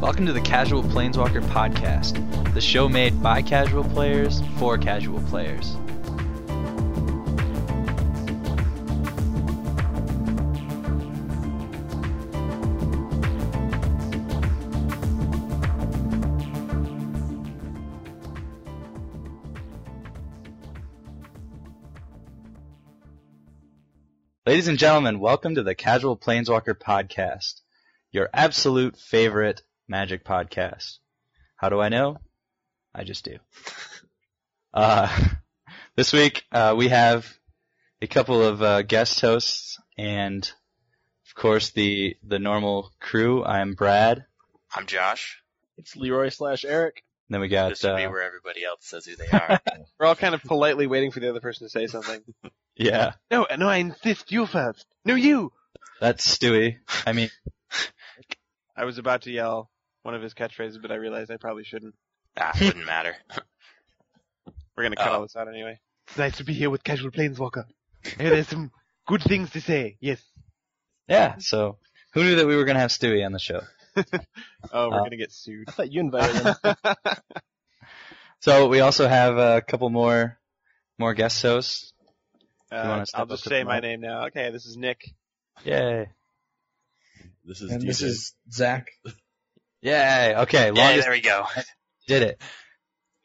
Welcome to the Casual Planeswalker Podcast, the show made by casual players for casual players. Ladies and gentlemen, welcome to the Casual Planeswalker Podcast, your absolute favorite Magic podcast. How do I know? I just do. Uh, this week uh, we have a couple of uh, guest hosts and, of course, the the normal crew. I'm Brad. I'm Josh. It's Leroy slash Eric. Then we got This would be uh, where everybody else says who they are. We're all kind of politely waiting for the other person to say something. yeah, no, no, I insist you first. No, you. that's Stewie. I mean, I was about to yell one of his catchphrases, but I realized I probably shouldn't. ah, wouldn't matter. We're gonna cut Oh. all this out anyway. It's nice to be here with Casual Planeswalker. Hey, there's some good things to say. Yes. yeah. So who knew that we were gonna have Stewie on the show? Oh, we're Uh, gonna get sued. I thought you invited him. So we also have a couple more more guest hosts. Uh, wanna step I'll up just to say my mic? name now. Okay, this is Nick. Yay! This is and DJ. this is Zach. Yay! Okay, Yeah, there we go. did it.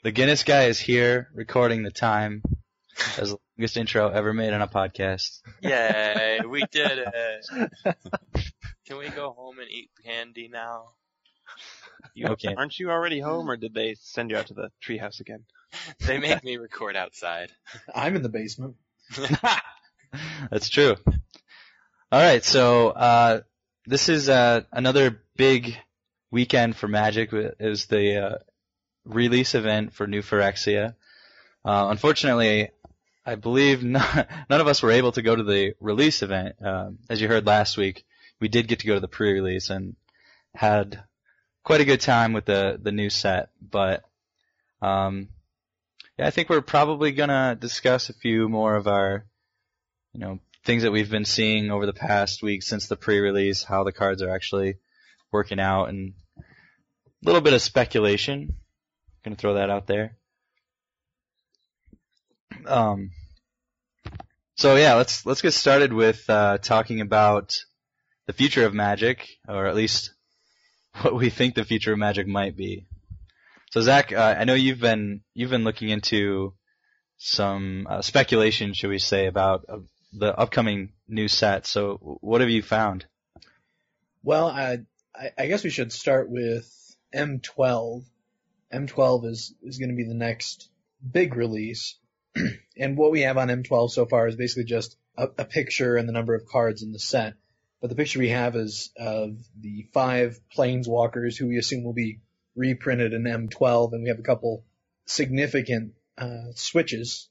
The Guinness guy is here recording the time as the longest intro ever made on a podcast. Yay, we did it. Can we go home and eat candy now? You okay? Aren't you already home, or did they send you out to the treehouse again? They make me record outside. I'm in the basement. That's true. All right, so uh, this is uh, another big weekend for Magic. Was the uh, release event for New Phyrexia. Uh, unfortunately, I believe none, none of us were able to go to the release event. Um, as you heard last week, we did get to go to the pre-release and had quite a good time with the the new set. But um, yeah, I think we're probably gonna discuss a few more of our you know, things that we've been seeing over the past week since the pre-release, how the cards are actually working out, and little bit of speculation. Gonna throw that out there. Um, so yeah, let's let's get started with uh, talking about the future of Magic, or at least what we think the future of Magic might be. So Zach, uh, I know you've been you've been looking into some uh, speculation, should we say, about uh, the upcoming new set. So, what have you found? Well, I, I guess we should start with M12. M12 is, is going to be the next big release. and what we have on M12 so far is basically just a, a picture and the number of cards in the set. But the picture we have is of the five planeswalkers who we assume will be reprinted in M12, and we have a couple significant uh, switches.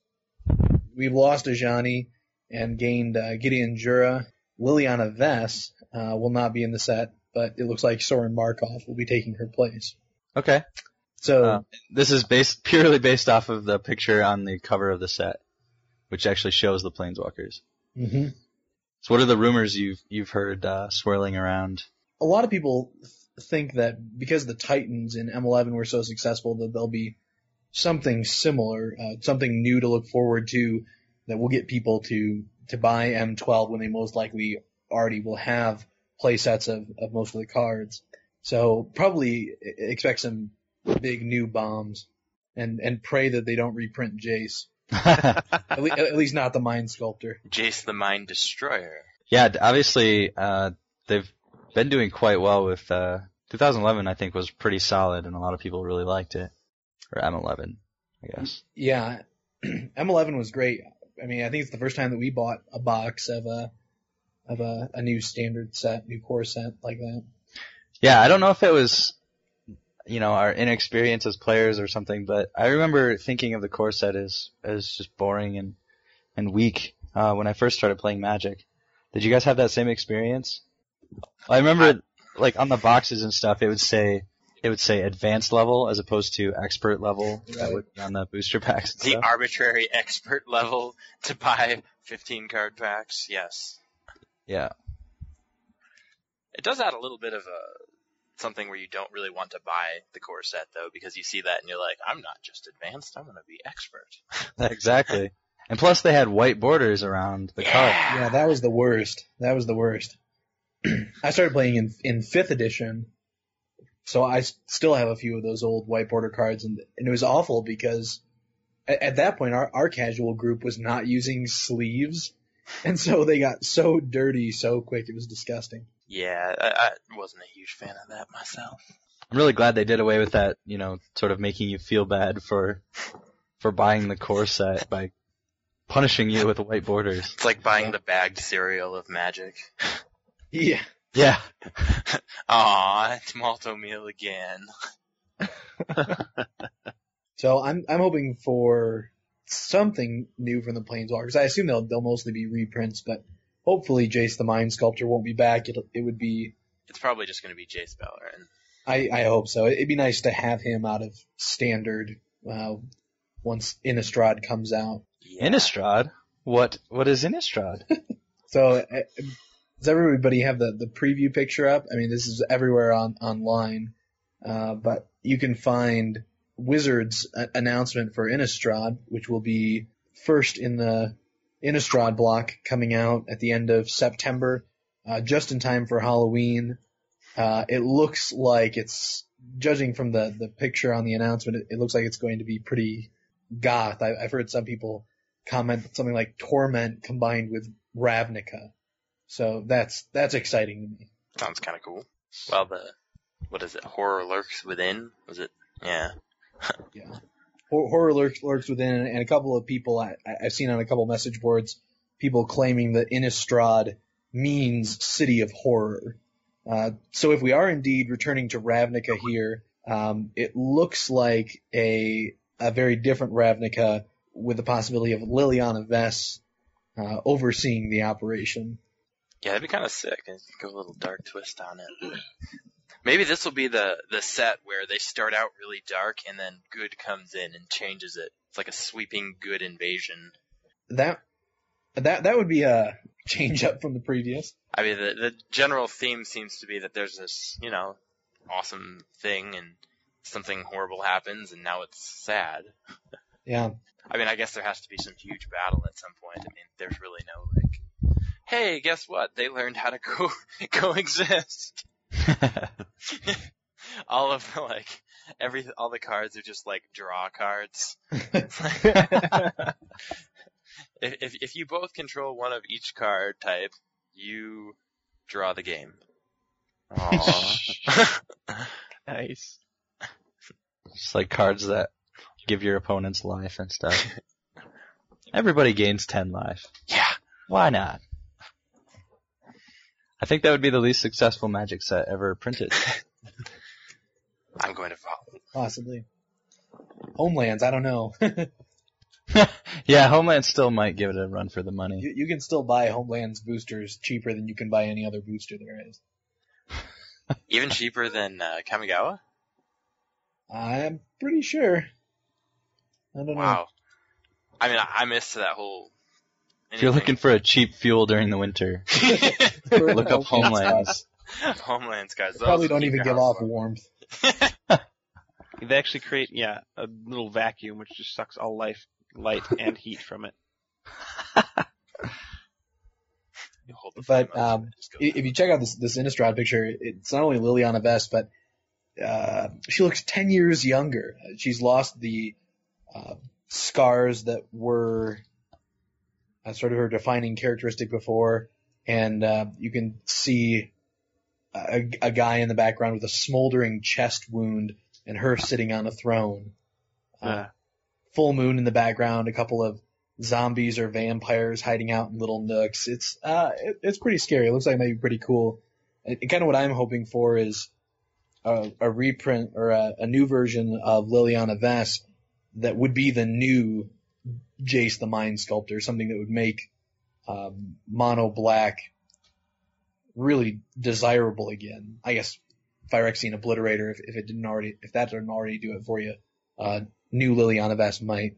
We've lost Ajani and gained uh, Gideon Jura. Liliana Vess uh, will not be in the set, but it looks like Sorin Markov will be taking her place. Okay, So Uh, this is based purely based off of the picture on the cover of the set, which actually shows the planeswalkers. mhm. So, what are the rumors you've you've heard uh, swirling around? a lot of people th- think that because the Titans in M11 were so successful that there'll be something similar, uh, something new to look forward to that will get people to to buy M12 when they most likely already will have play sets of, of most of the cards. So probably expect some big new bombs and and pray that they don't reprint Jace. At, le- at least not the Mind Sculptor. Jace the Mind Destroyer. yeah, obviously uh, they've been doing quite well with uh, 2011. I think was pretty solid, and a lot of people really liked it. Or M11, I guess. Yeah, M11 was great. I mean, I think it's the first time that we bought a box of a of a, a new standard set, new core set like that. Yeah, I don't know if it was, you know, our inexperience as players or something, but I remember thinking of the core set as as just boring and and weak uh, when I first started playing Magic. Did you guys have that same experience? I remember, like on the boxes and stuff, it would say it would say advanced level as opposed to expert level that would be on the booster packs. The stuff. arbitrary expert level to buy 15 card packs. Yes. Yeah. It does add a little bit of a something where you don't really want to buy the core set though, because you see that and you're like, I'm not just advanced, I'm gonna be expert. exactly. And plus they had white borders around the card. Yeah, that was the worst. That was the worst. I started playing in in fifth edition, so I still have a few of those old white border cards, and and it was awful because at, at that point our our casual group was not using sleeves, and so they got so dirty so quick it was disgusting. Yeah, I, I wasn't a huge fan of that myself. I'm really glad they did away with that, you know, sort of making you feel bad for for buying the core set by punishing you with white borders. It's like buying the bagged cereal of magic. Yeah. Yeah. Aw, it's Malt-O-Meal again. So I'm I'm hoping for something new from the Planeswalkers. I assume they'll they'll mostly be reprints, but hopefully Jace the Mind Sculptor won't be back. It it would be It's probably just gonna be Jace Beleren. I I hope so. It'd be nice to have him out of standard uh, once Innistrad comes out. Yeah. Innistrad? What what is Innistrad? So uh, does everybody have the the preview picture up? I mean, this is everywhere on online, uh, but you can find Wizards announcement for Innistrad, which will be first in the Innistrad block coming out at the end of September, uh, just in time for Halloween. Uh, it looks like it's, judging from the, the picture on the announcement, it, it looks like it's going to be pretty goth. I, I've heard some people comment something like Torment combined with Ravnica. So that's, that's exciting to me. Sounds kinda cool. Well the what is it? Horror lurks within? Was it yeah. Yeah. Horror lurks, lurks within, and a couple of people I, I've seen on a couple message boards, people claiming that Innistrad means city of horror. Uh, so if we are indeed returning to Ravnica here, um, it looks like a a very different Ravnica with the possibility of Liliana Vess uh, overseeing the operation. Yeah, that'd be kinda sick. and Go a little dark twist on it. Maybe this will be the the set where they start out really dark and then good comes in and changes it. It's like a sweeping good invasion. That that that would be a change up from the previous. I mean, the the general theme seems to be that there's this, you know, awesome thing and something horrible happens and now it's sad. Yeah. I mean, I guess there has to be some huge battle at some point. I mean, there's really no like, hey, guess what? They learned how to co coexist. all of the like every all the cards are just like draw cards. if if if you both control one of each card type, you draw the game. Aww. Nice. Just like cards that give your opponents life and stuff. Everybody gains 10 life. yeah. Why not? I think that would be the least successful magic set ever printed. I'm going to follow. Possibly. Homelands, I don't know. yeah, Homeland still might give it a run for the money. you, you can still buy Homelands boosters cheaper than you can buy any other booster there is. Even cheaper than uh, Kamigawa? I'm pretty sure. I don't know. Wow. I mean, I, I missed that whole. If you're looking for a cheap fuel during the winter, look up Homelands. Homelands, guys. those Probably don't even give off warm. warmth. They actually create, yeah, a little vacuum which just sucks all life, light, and heat from it. You hold the But, um, it just goes I- If you check out this, this Innistrad picture, it's not only Liliana Vess, but uh, she looks 10 years younger. She's lost the uh, scars that were uh, sort of her defining characteristic before, and uh, you can see a, a guy in the background with a smoldering chest wound and her sitting on a throne. Uh, Yeah. full moon in the background, a couple of zombies or vampires hiding out in little nooks. It's uh, it, it's pretty scary. It looks like it might be pretty cool. And, kind of what I'm hoping for is a, a reprint or a, a new version of Liliana Vess that would be the new Jace the Mind Sculptor, something that would make um, mono black really desirable again. I guess Phyrexian Obliterator, if, if it didn't already, if that didn't already do it for you, uh, new Liliana Vess might.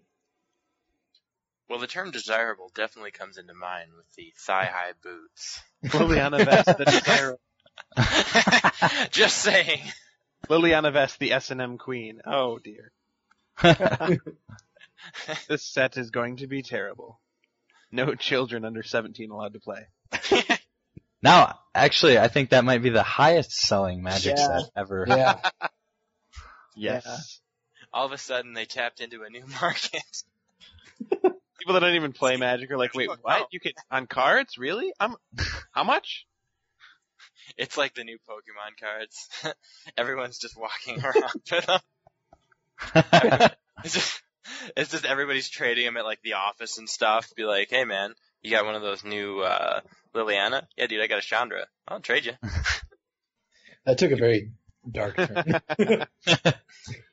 Well, the term desirable definitely comes into mind with the thigh-high boots. Liliana Vess, the desirable. Just saying. Liliana Vess, the S&M queen. Oh dear. This set is going to be terrible. No children under 17 allowed to play. now, actually, I think that might be the highest selling Magic Yeah. set ever. Yeah. Yes. All of a sudden, they tapped into a new market. People that don't even play Magic are like, wait, what? You can on cards? Really? I'm. How much? It's like the new Pokemon cards. Everyone's just walking around with them. It's just, it's just everybody's trading them at like the office and stuff. Be like, hey man, you got one of those new uh Liliana? Yeah, dude, I got a Chandra. I'll trade you. That took a very dark turn. if,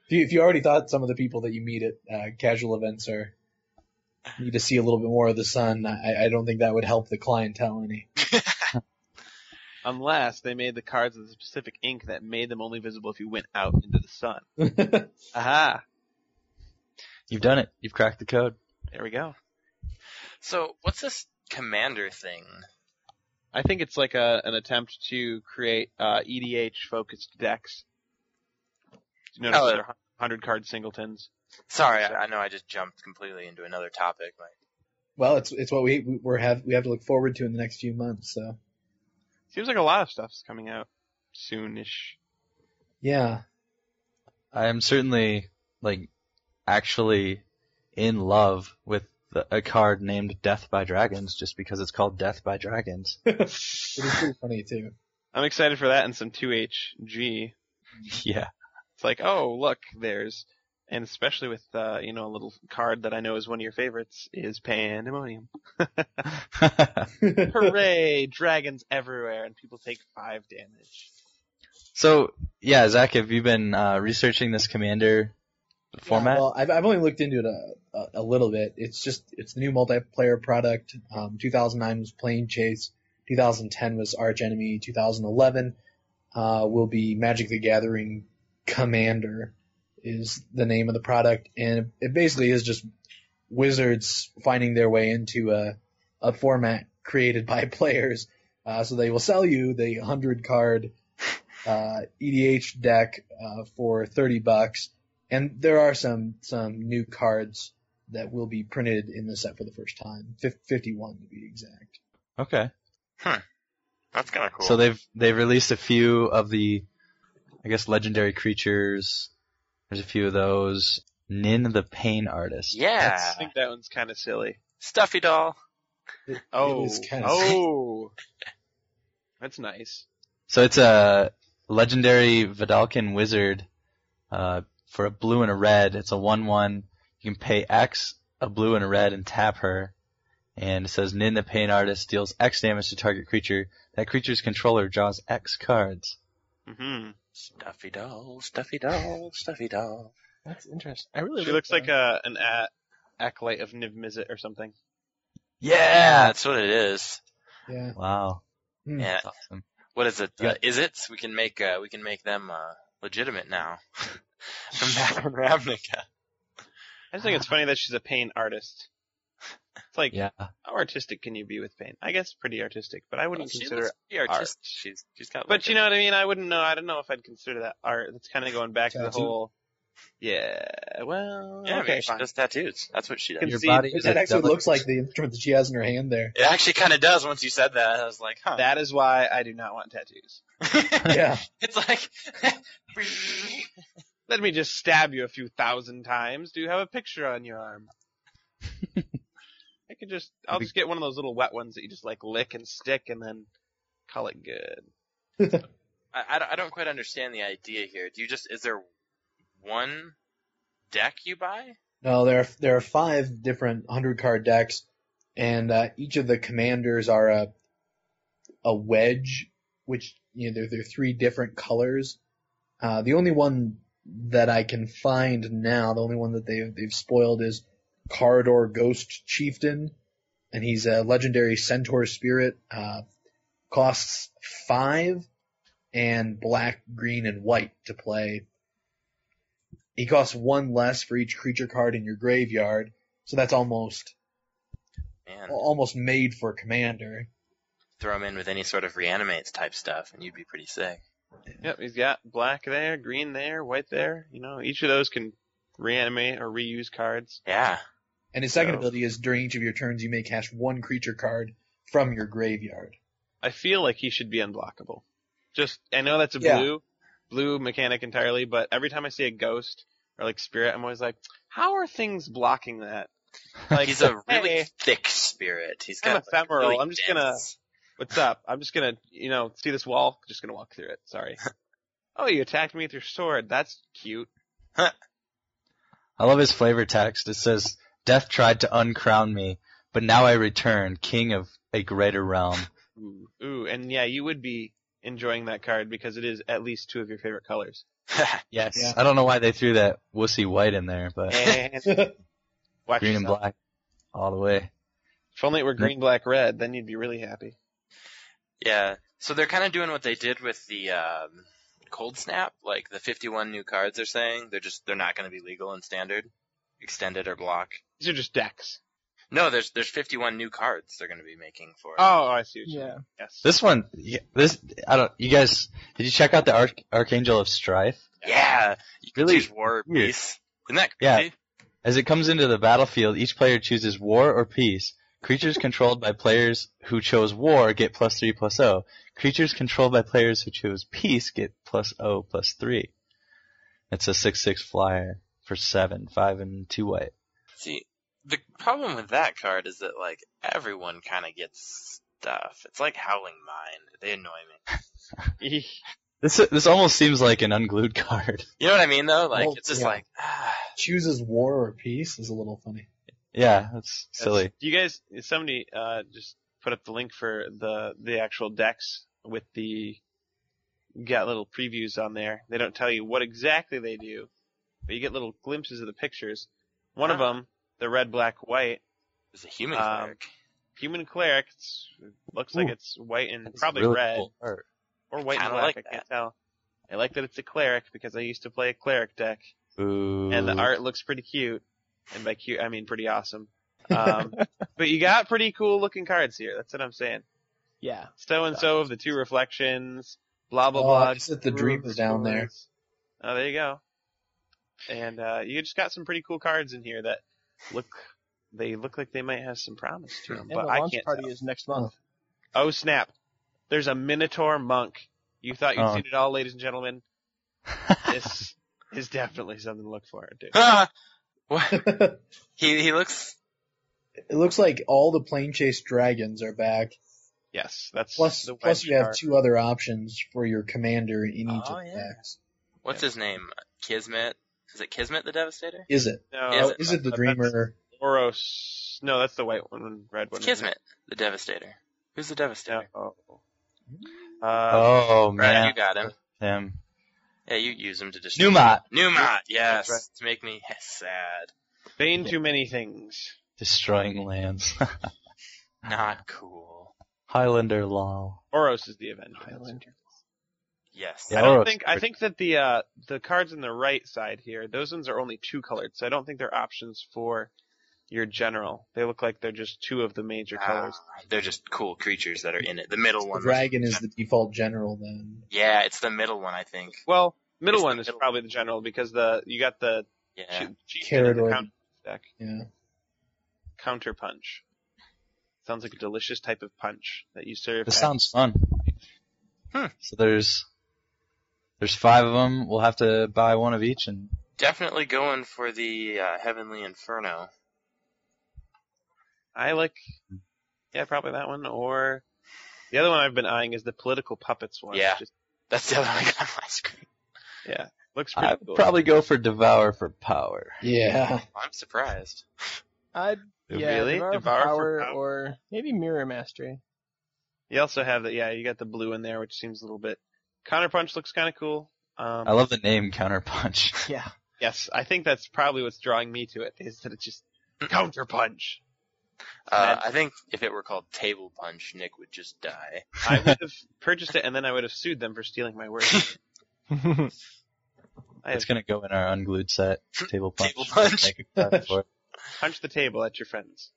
you, if you already thought some of the people that you meet at uh, casual events are need to see a little bit more of the sun, I, I don't think that would help the clientele any. Unless they made the cards with a specific ink that made them only visible if you went out into the sun. Aha! You've done it. You've cracked the code. There we go. So, what's this commander thing? I think it's like a an attempt to create uh, EDH focused decks. You notice Oh, they're hundred card singletons. Sorry, I, I know I just jumped completely into another topic. Like, well, it's it's what we we're have we have to look forward to in the next few months. So Seems like a lot of stuff's coming out soonish. yeah, I am certainly like actually in love with the, a card named Death by Dragons just because it's called Death by Dragons. it is pretty funny too. I'm excited for that and some 2HG. yeah. It's like, oh look, there's, and especially with uh, you know a little card that I know is one of your favorites is Pandemonium. Hooray! dragons everywhere, and people take five damage. so yeah, Zach, have you been uh, researching this commander format? Yeah, well, I've I've only looked into it a, a, a little bit. It's just it's the new multiplayer product. Um, 2009 was Planechase. 2010 was Archenemy. 2011 uh, will be Magic the Gathering Commander is the name of the product, and it basically is just wizards finding their way into a a format created by players. Uh, so they will sell you the 100 card uh, EDH deck uh, for 30 bucks. And there are some some new cards that will be printed in the set for the first time, 51 to be exact. okay. Huh. That's kind of cool. So they've they've released a few of the, I guess, legendary creatures. There's a few of those. Nin the Pain Artist. yeah, I think that one's kind of silly. stuffy doll. It, Oh, it is kind of oh, that's nice. So it's a legendary Vedalken wizard uh, for a blue and a red. It's a one-one. You can pay X, a blue and a red, and tap her. And it says Nin the Pain Artist deals X damage to target creature. That creature's controller draws X cards. Mm-hmm. Stuffy doll, stuffy doll, stuffy doll. That's interesting. I really She looks like a an a- acolyte of Niv Mizzet or something. Yeah, that's what it is. yeah. Wow. Hmm. Yeah. That's awesome. What is it? Yeah. Uh, is it? We can make uh, we can make them uh, legitimate now. From back in Ravnica. I just think it's funny that she's a pain artist. It's like, Yeah. how artistic can you be with paint? I guess pretty artistic, but I wouldn't she consider looks it. artistic. art. She's she's got. But like you a- know what I mean? I wouldn't know. I don't know if I'd consider that art. That's kind of going back to the whole. Yeah. Well. Yeah, okay. maybe she fine. does tattoos. That's what she does. Can Your see- body It, is it actually looks like the instrument that she has in her hand there. It actually kind of does. Once you said that, I was like, huh. That is why I do not want tattoos. Yeah. it's like. Let me just stab you a few thousand times. Do you have a picture on your arm? I could just, I'll just get one of those little wet ones that you just like lick and stick and then call it good. I, I, I don't quite understand the idea here. Do you just is there one deck you buy? No, there are there are five different hundred card decks, and uh, each of the commanders are a a wedge, which you know they're, they're three different colors. Uh, the only one that I can find now, the only one that they've they've spoiled is Karador Ghost Chieftain, and he's a legendary Centaur spirit. Uh, costs five and black, green, and white to play. He costs one less for each creature card in your graveyard, so that's almost Man, almost made for commander. throw them in with any sort of reanimates type stuff, and you'd be pretty sick. Yep, he's got black there, green there, white there. You know, each of those can reanimate or reuse cards. Yeah. And his second So- ability is during each of your turns, you may cast one creature card from your graveyard. I feel like he should be unblockable. Just, I know that's a Yeah. blue, blue mechanic entirely, but every time I see a ghost or like spirit, I'm always like, how are things blocking that? Like, He's a really hey, thick spirit. He's got like, ephemeral. really I'm just gonna- what's up? I'm just gonna, you know, see this wall, just gonna walk through it. Sorry. oh, you attacked me with your sword. That's cute. I love his flavor text. It says, "Death tried to uncrown me, but now I return, king of a greater realm." Ooh, ooh, and yeah, you would be enjoying that card because it is at least two of your favorite colors. Yes. Yeah. I don't know why they threw that wussy white in there, but And watch green and black all the way. If only it were green, black, red, then you'd be really happy. yeah. So they're kind of doing what they did with the um, Coldsnap, like the 51 new cards. They're saying they're just they're not going to be legal in standard, extended or block. These are just decks. No, there's there's 51 new cards they're going to be making for. Oh, it. Oh, I see what you Yeah. mean. Yes. This one, yeah, this I don't. You guys, did you check out the Arch- Archangel of Strife? yeah. You can Really choose war or peace. Isn't that crazy? Yeah. As it comes into the battlefield, each player chooses war or peace. Creatures controlled by players who chose war get plus three plus O. Creatures controlled by players who chose peace get plus O plus three. It's a six six flyer for seven, five and two white. See, the problem with that card is that like everyone kind of gets stuff. It's like Howling Mine. They annoy me. This this almost seems like an unglued card. You know what I mean though? Like Well, it's just yeah. like ah, Chooses war or peace is a little funny. Yeah, that's silly. Do you guys? Somebody uh, just put up the link for the the actual decks with the got little previews on there. They don't tell you what exactly they do, but you get little glimpses of the pictures. One of Ah. them, the red, black, white it's a human Um, cleric. human cleric. It's, looks like it's white and probably really red cool or white and Kinda black. like I can't that. tell. I like that it's a cleric because I used to play a cleric deck. Ooh. and the art looks pretty cute. And by cute, I mean pretty awesome. Um, but you got pretty cool looking cards here. That's what I'm saying. Yeah. So and so of the two reflections, blah blah Oh, blah. I just hit the dreamer down there. Oh, there you go. And uh, you just got some pretty cool cards in here that look. They look like they might have some promise to them, And but the I can't. party tell. is next month. Oh snap! There's a Minotaur monk. You thought you'd Oh. seen it all, ladies and gentlemen. This is definitely something to look for, dude. Ah! what? He he looks it looks like all the Planechase dragons are back. Yes, that's Plus, the plus wedge you have card. two other options for your commander in each Oh, of the yeah. decks. what's his name? Kismet. Is it Kismet the Devastator? Is it? No, Is Oh, it? is it the That's dreamer? Oros. No, that's the white one, red one. It's Kismet the Devastator. Who's the Devastator? No. Uh, oh Right, man, you got him. him. Yeah, you use him to destroy. Numot Numot, yes, right. to make me sad. Bane too many things. destroying lands. Not cool. Highlander lol. Oros is the Avenger. Highlander. Yes. Yeah, I don't think I think that the uh the cards on the right side here, those ones are only two colored, so I don't think they're options for your general. They look like they're just two of the major Ah, colors. they're just cool creatures that are in it. The middle The one. dragon is the default general then. Yeah, it's the middle one, I think. Well, middle It's one is middle. probably the general because the you got the Yeah. chi- chieftain and the counter deck. Yeah. Counter punch. Sounds like a delicious type of punch that you serve. This at- sounds fun. Hmm. So there's there's five of them. We'll have to buy one of each, and Definitely going for the uh, Heavenly Inferno. I like, yeah, probably that one. Or the other one I've been eyeing is the political puppets one. Yeah. Just, That's the other one I got on my screen. yeah, looks pretty I'd cool. probably go for Devour for power. Yeah. I'm surprised. I'd yeah, Really? Devour, Devour for for power, power? or maybe Mirror Mastery. You also have the yeah, you got the blue in there, which seems a little bit. Counterpunch looks kind of cool. Um, I love the name Counterpunch. Yeah. Yes, I think that's probably what's drawing me to it is that it's just counterpunch. Uh, I think if it were called Table Punch, Nick would just die. I would have purchased it and then I would have sued them for stealing my work. It's have gonna go in our unglued set. Table punch. Table punch. Make a card for it. punched the table at your friends.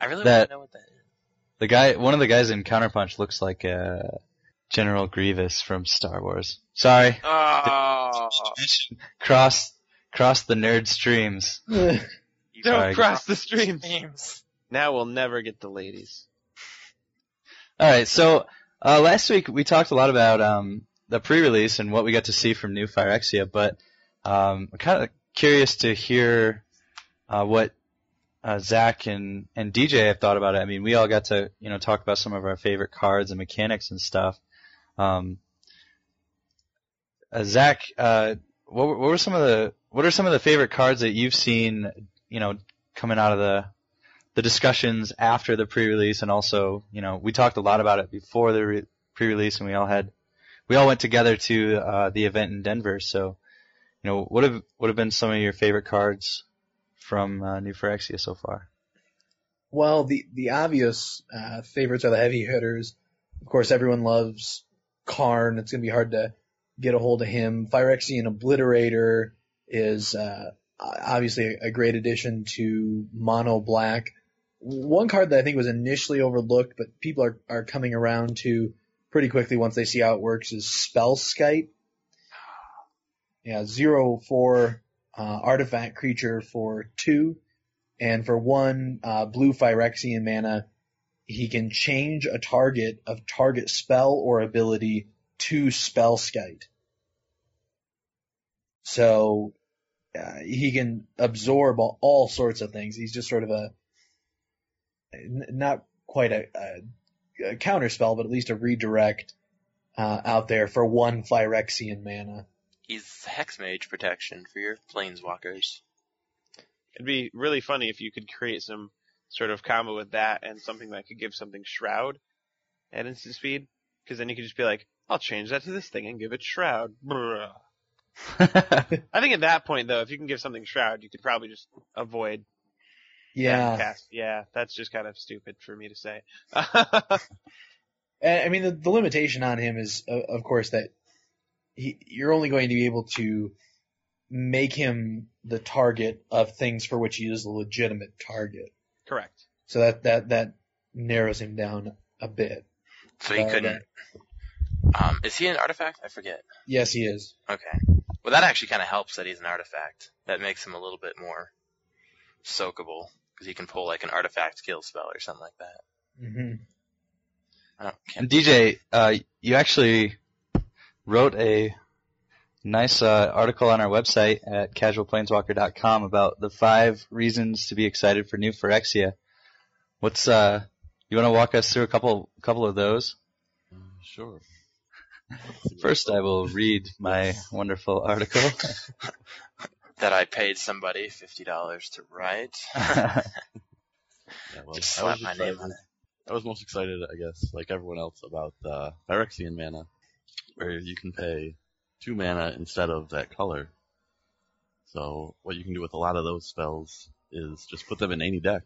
I really That- want to know what that is. The guy, one of the guys in Counterpunch looks like uh General Grievous from Star Wars. Sorry, Oh, cross cross the nerd streams. Don't Sorry. cross the streams. James. Now we'll never get the ladies. All right, so uh, last week we talked a lot about um, the pre-release and what we got to see from New Phyrexia, but um, I'm kind of curious to hear uh, what uh, Zach and, and DJ have thought about it. I mean, we all got to you know talk about some of our favorite cards and mechanics and stuff. Um, uh, Zach, uh, what, what were some of the what are some of the favorite cards that you've seen you know coming out of the the discussions after the pre-release and also, you know, we talked a lot about it before the re- pre-release and we all had, we all went together to, uh, the event in Denver. So, you know, what have, what have been some of your favorite cards from, uh, New Phyrexia so far? Well, the the obvious uh, favorites are the heavy hitters. Of course, everyone loves Karn. It's gonna be hard to get a hold of him. Phyrexian Obliterator is uh, obviously a great addition to Mono Black. One card that I think was initially overlooked, but people are are coming around to pretty quickly once they see how it works is Spellskite. Yeah, zero four uh, artifact creature for two. And for one uh, blue Phyrexian mana, he can change a target of target spell or ability to Spellskite. So uh, he can absorb all, all sorts of things. He's just sort of a n- not quite a, a, a counter spell, but at least a redirect uh, out there for one Phyrexian mana. He's Hexmage protection for your planeswalkers. It'd be really funny if you could create some sort of combo with that and something that could give something shroud at instant speed. Because then you could just be like, I'll change that to this thing and give it shroud. I think at that point though, if you can give something shroud, you could probably just avoid Yeah. that. Yeah, that's just kind of stupid for me to say. I mean, the, the limitation on him is, of course, that he, you're only going to be able to make him the target of things for which he is a legitimate target. Correct. So that that that narrows him down a bit. So he Uh, couldn't. Um, is he an artifact? I forget. Yes, he is. Okay. Well, that actually kind of helps that he's an artifact. That makes him a little bit more soakable because he can pull like an artifact kill spell or something like that. Mm-hmm. I don't. and Can't, DJ, uh, you actually wrote a nice uh, article on our website at casualplaneswalker.com about the five reasons to be excited for New Phyrexia. What's uh, you want to walk us through a couple couple of those? Uh, sure. First, I will read my wonderful article. that I paid somebody fifty dollars to write. Yeah, well, Just I was slap my excited- name on it. I was most excited, I guess, like everyone else, about uh, Phyrexian mana, where you can pay two mana instead of that color. So what you can do with a lot of those spells is just put them in any deck.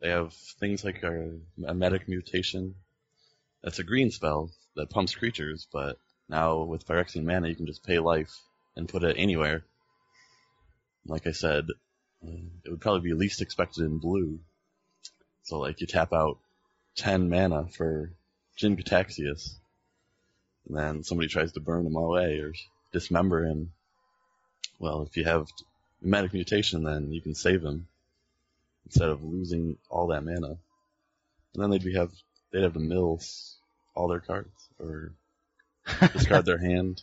They have things like a, a medic mutation. That's a green spell that pumps creatures, but now with Phyrexian mana, you can just pay life and put it anywhere. Like I said, it would probably be least expected in blue. So like you tap out 10 mana for Jin-Gitaxias, and then somebody tries to burn him away or dismember him. Well, if you have Medic Mutation, then you can save him instead of losing all that mana. And then they'd be have they'd have to mill all their cards or discard their hand.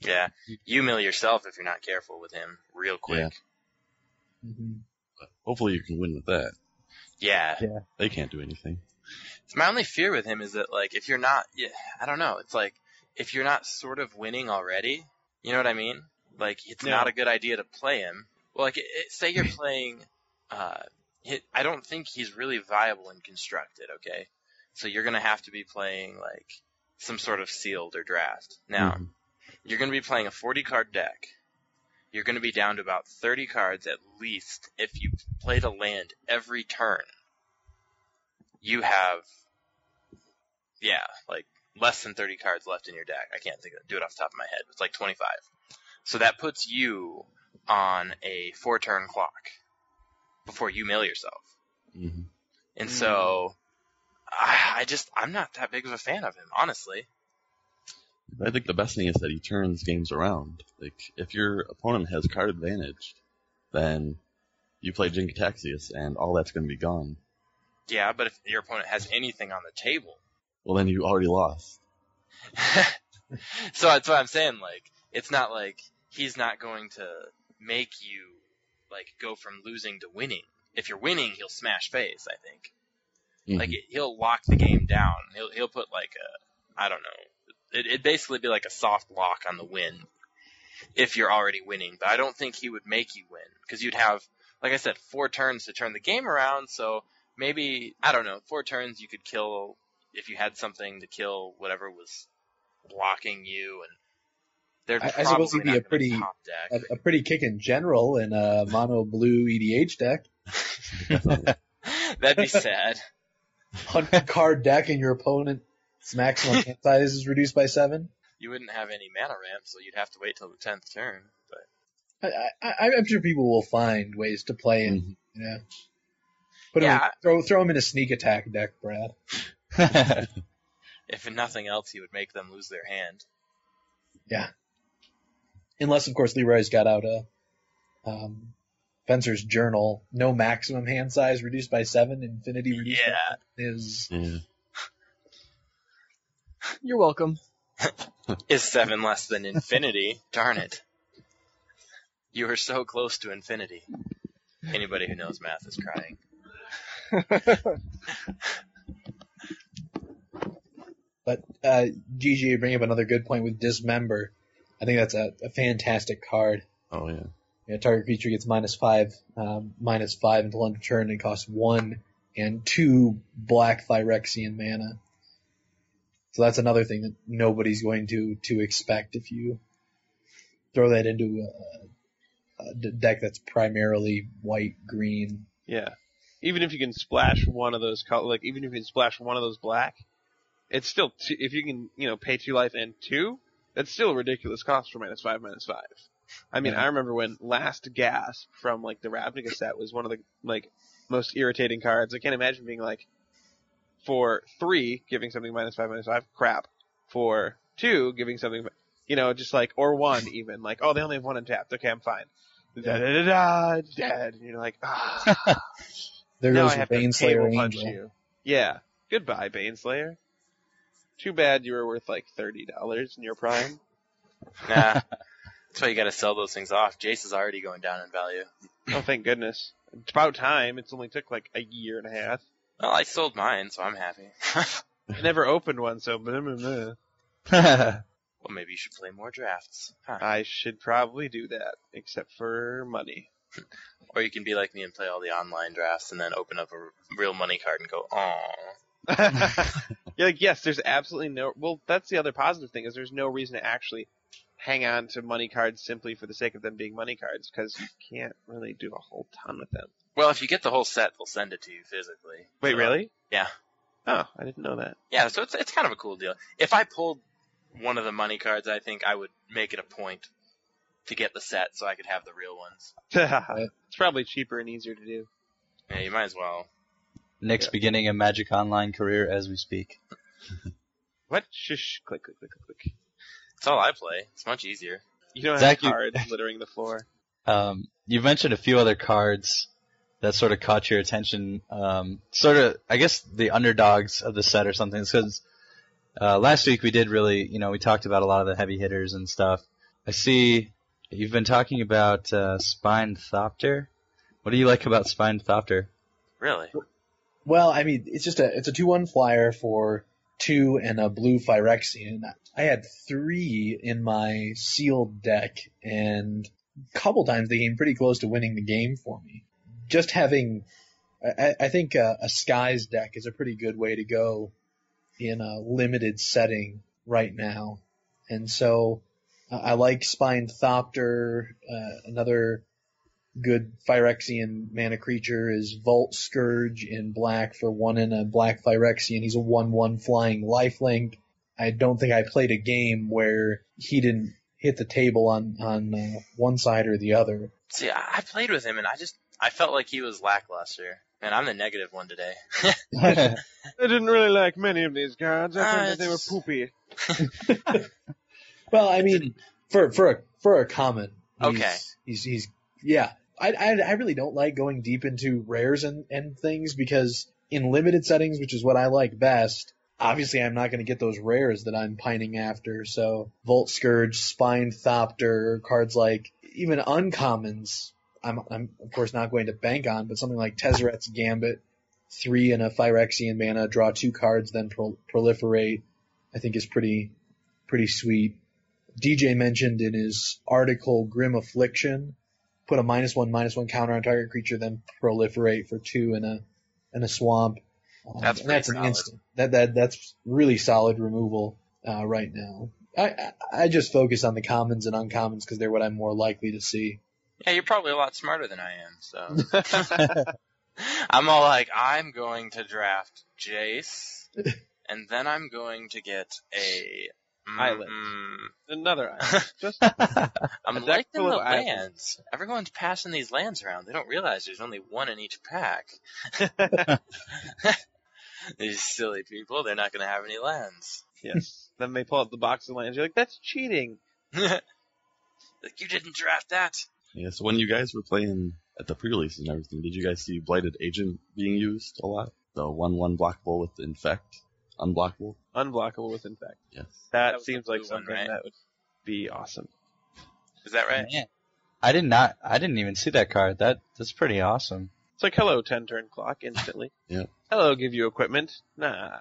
Yeah, you mill yourself if you're not careful with him real quick. Yeah. hmm But hopefully you can win with that. Yeah. They can't do anything. My only fear with him is that like if you're not, I don't know. It's like if you're not sort of winning already, you know what I mean? Like it's No. not a good idea to play him. Well, like it, it- say you're playing, uh, he- I don't think he's really viable in constructed. Okay, so you're gonna have to be playing like some sort of sealed or draft. Now Mhm. you're gonna be playing a 40 card deck. You're gonna be down to about 30 cards at least if you played a land every turn. You have yeah, like less than 30 cards left in your deck. I can't think of do it off the top of my head. It's like 25. So that puts you on a four turn clock before you mill yourself. Mhm. And Mm. so, I, I just I'm not that big of a fan of him, honestly. I think the best thing is that he turns games around. Like, if your opponent has card advantage, then you play Jin-Gitaxias and all that's going to be gone. Yeah, but if your opponent has anything on the table, Well, then you already lost. so that's what I'm saying. Like, it's not like he's not going to make you like go from losing to winning. If you're winning, he'll smash face. I think. Mhm. Like he'll lock the game down. He'll he'll put like a I don't know. It it'd basically be like a soft lock on the win if you're already winning. But I don't think he would make you win because you'd have like I said four turns to turn the game around. So maybe I don't know four turns you could kill if you had something to kill whatever was blocking you and. There'd I- I suppose he'd probably be a pretty- A, a pretty kicking general in a mono blue EDH deck. That'd be sad. Hundred card deck and your opponent's maximum hand size is reduced by seven. You wouldn't have any mana ramp, so you'd have to wait till the tenth turn. But I, I, I'm sure people will find ways to play it. Mhm. Yeah. Put him, Yeah. throw throw him in a sneak attack deck, Brad. if nothing else, he would make them lose their hand. Yeah. Unless, of course, Leroy's got out a um, Fencer's Journal. No maximum hand size reduced by seven. Infinity reduced Yeah. seven is Yeah. You're welcome. Is seven less than infinity? Darn it. You were so close to infinity. Anybody who knows math is crying. But uh, GG, you bring up another good point with Dismember. I think that's a, a fantastic card. Oh yeah. Yeah, target creature gets minus five, um, minus five until end of turn and costs one and two black Phyrexian mana. So that's another thing that nobody's going to, to expect if you throw that into a deck that's primarily white, green. Yeah. Even if you can splash one of those color, like even if you can splash one of those black, it's still two, if you can you know pay two life and two, that's still a ridiculous cost for minus five minus five. I mean, Yeah. I remember when Last Gasp from like the Ravnica set was one of the like most irritating cards. I can't imagine being like for three giving something minus five minus five crap, for two giving something you know just like or one even like oh they only have one untapped okay I'm fine. Da da da da dead you're like ah. There Now goes I your have to Baneslayer table punch Angel. you. Yeah. Goodbye, Baneslayer. Too bad you were worth like thirty dollars in your prime. Nah. That's why you gotta sell those things off. Jace is already going down in value. oh, thank goodness. It's about time. It's only took like a year and a half. Well, I sold mine, so I'm happy. I never opened one, so blah, blah, blah. well, maybe you should play more drafts. Huh. I should probably do that, except for money. Or you can be like me and play all the online drafts and then open up a real money card and go, oh. You're like, yes, there's absolutely no. Well, that's the other positive thing is there's no reason to actually hang on to money cards simply for the sake of them being money cards because you can't really do a whole ton with them. Well, if you get the whole set, they'll send it to you physically. Wait, So- really? Yeah. Oh, I didn't know that. Yeah, so it's it's kind of a cool deal. If I pulled one of the money cards, I think I would make it a point to get the set so I could have the real ones. it's probably cheaper and easier to do. Yeah, you might as well. Nick's Yeah. beginning a Magic Online career as we speak. What? Shush! Click, click, click, click, click. That's all I play. It's much easier. You don't Zach, have you- cards littering the floor. Um, you mentioned a few other cards that sort of caught your attention. Um, sort of, I guess, the underdogs of the set or something. Because uh, last week we did really, you know, we talked about a lot of the heavy hitters and stuff. I see you've been talking about uh, Spined Thopter. What do you like about Spined Thopter? Really? Well, I mean, it's just a it's a two one flyer for two and a blue Phyrexian. I had three in my sealed deck, and a couple times they came pretty close to winning the game for me. Just having, I, I think a, a skies deck is a pretty good way to go in a limited setting right now, and so uh, I like Spined Thopter. Uh, another good Phyrexian mana creature is Vault Skirge in black for one and a black Phyrexian. He's a 1-1 flying lifelink. I don't think I played a game where he didn't hit the table on, on uh, one side or the other. See, I, I played with him and I just I felt like he was lackluster. And I'm the negative one today. I didn't really like many of these cards. I thought that they were poopy. Well, I mean, for for a for a common. he's- Okay. He's he's yeah. I, I I really don't like going deep into rares and and things because in limited settings, which is what I like best. Obviously, I'm not going to get those rares that I'm pining after. So Vault Skirge, Spined Thopter, cards like even uncommons. I'm I'm of course not going to bank on, but something like Tezzeret's Gambit, three and a Phyrexian mana, draw two cards, then pro- proliferate. I think is pretty pretty sweet. DJ mentioned in his article Grim Affliction, put a minus one minus one counter on target creature, then proliferate for two in a in a swamp. Um, That's and that's pretty an instant. That that that's really solid removal uh, right now. I, I I just focus on the commons and uncommons because they're what I'm more likely to see. Yeah, you're probably a lot smarter than I am, so. I'm all like, I'm going to draft Jace, and then I'm going to get a mm, Island. Another island. Just I'm deck liking full the of islands. lands. Everyone's passing these lands around. They don't realize there's only one in each pack. These silly people, they're not going to have any lands. yes. Then they pull out the box of lands. You're like, that's cheating. like, you didn't draft that. Yeah, so when you guys were playing at the pre-release and everything, did you guys see Blighted Agent being used a lot? The 1-1 blockable with Infect, unblockable? Unblockable with infect. Yes. That, That was the seems like blue one, something right? that would be awesome. Is that right? Man, I did not. I didn't even see that card. That that's pretty awesome. It's like, hello, 10 turn clock, instantly. Yep. Hello, give you equipment. Nah.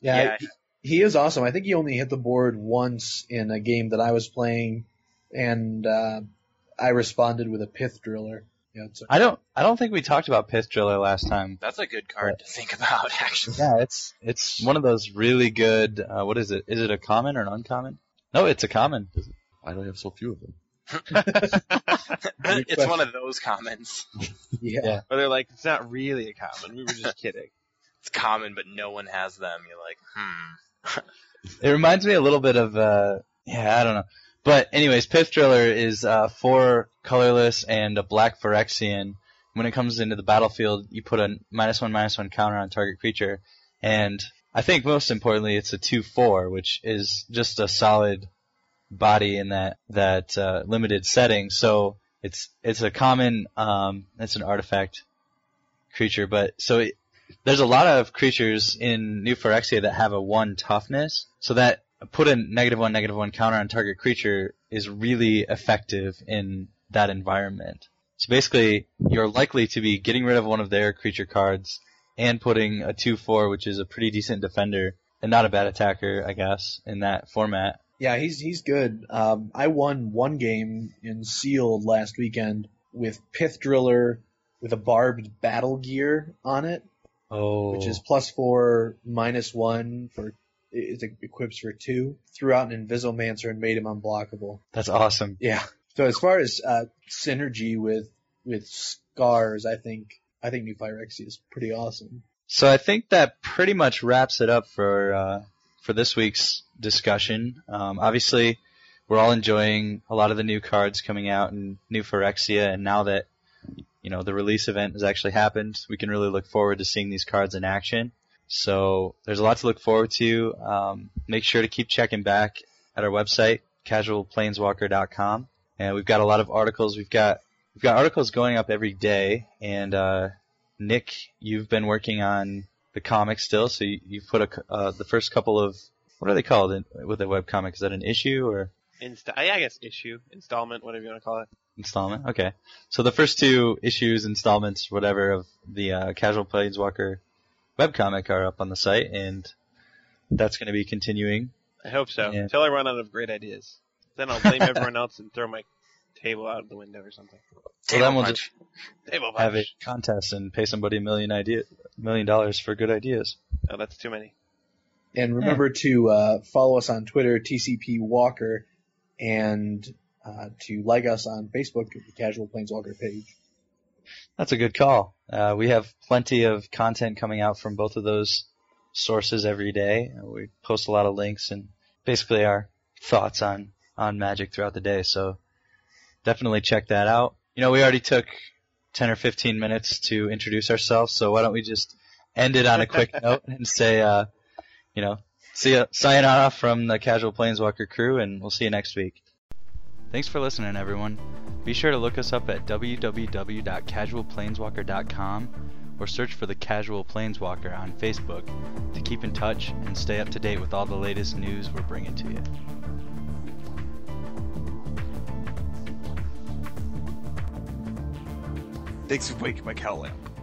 Yeah, Yeah. he- he is awesome. I think he only hit the board once in a game that I was playing, and uh, I responded with a pith driller. Yeah, it's a- I don't. I don't think we talked about Pith Driller last time. That's a good card to think about, actually. Yeah, it's it's one of those really good. Uh, what is it? Is it a common or an uncommon? No, it's a common. Why do I have so few of them? it's one of those commons. yeah. Yeah. Or they're like, it's not really a common. We were just kidding. It's common, but no one has them. You're like, hmm. It reminds me a little bit of. Uh, yeah, I don't know. But anyways, Pith Driller is uh, four colorless and a black Phyrexian. When it comes into the battlefield, you put a minus one minus one counter on target creature, and I think most importantly, it's a two four, which is just a solid body in that that uh, limited setting. So it's it's a common. Um, it's an artifact creature, but so it, there's a lot of creatures in New Phyrexia that have a one toughness, so that put a negative one negative one counter on target creature is really effective in that environment. So basically, you're likely to be getting rid of one of their creature cards and putting a 2-4, which is a pretty decent defender and not a bad attacker, I guess, in that format. Yeah, he's he's good. Um, I won one game in sealed last weekend with Pith Driller with a barbed battle gear on it, Oh, which is plus four, minus one for it it equips for two. Threw out an Invisimancer and made him unblockable. that's awesome. Yeah. So as far as uh, synergy with with scars, I think I think New Phyrexia is pretty awesome. So I think that pretty much wraps it up for uh, for this week's discussion. Um, obviously, we're all enjoying a lot of the new cards coming out and New Phyrexia, and now that you know the release event has actually happened, we can really look forward to seeing these cards in action. So there's a lot to look forward to. Um, make sure to keep checking back at our website, casualplaneswalker.com, and we've got a lot of articles. We've got we've got articles going up every day, and uh, Nick, you've been working on the comic still, so you, you've put a, uh, the first couple of what are they called in, with a webcomic? Is that an issue or Insta- I guess issue, installment, whatever you want to call it. installment? Okay, so the first two issues, installments, whatever of the uh, Casual Planeswalker webcomic are up on the site, and that's going to be continuing. I hope so. Yeah. Until I run out of great ideas. Then I'll blame everyone else and throw my table out of the window or something. So then we'll just Table have a contest and pay somebody a million idea, million dollars for good ideas. Oh, that's too many. And remember to uh, follow us on Twitter, TCP Walker, and uh, to like us on Facebook, at the Casual Planeswalker page. That's a good call. Uh, we have plenty of content coming out from both of those sources every day. We post a lot of links and basically our thoughts on, on magic throughout the day. So definitely check that out. You know, we already took 10 or 15 minutes to introduce ourselves, so why don't we just end it on a quick note and say, uh, you know, see ya, sayonara from the Casual Planeswalker crew, and we'll see you next week. Thanks for listening, everyone. Be sure to look us up at www.casualplaneswalker.com or search for the Casual Planeswalker on Facebook to keep in touch and stay up to date with all the latest news we're bringing to you. Thanks for waking my cow lamp.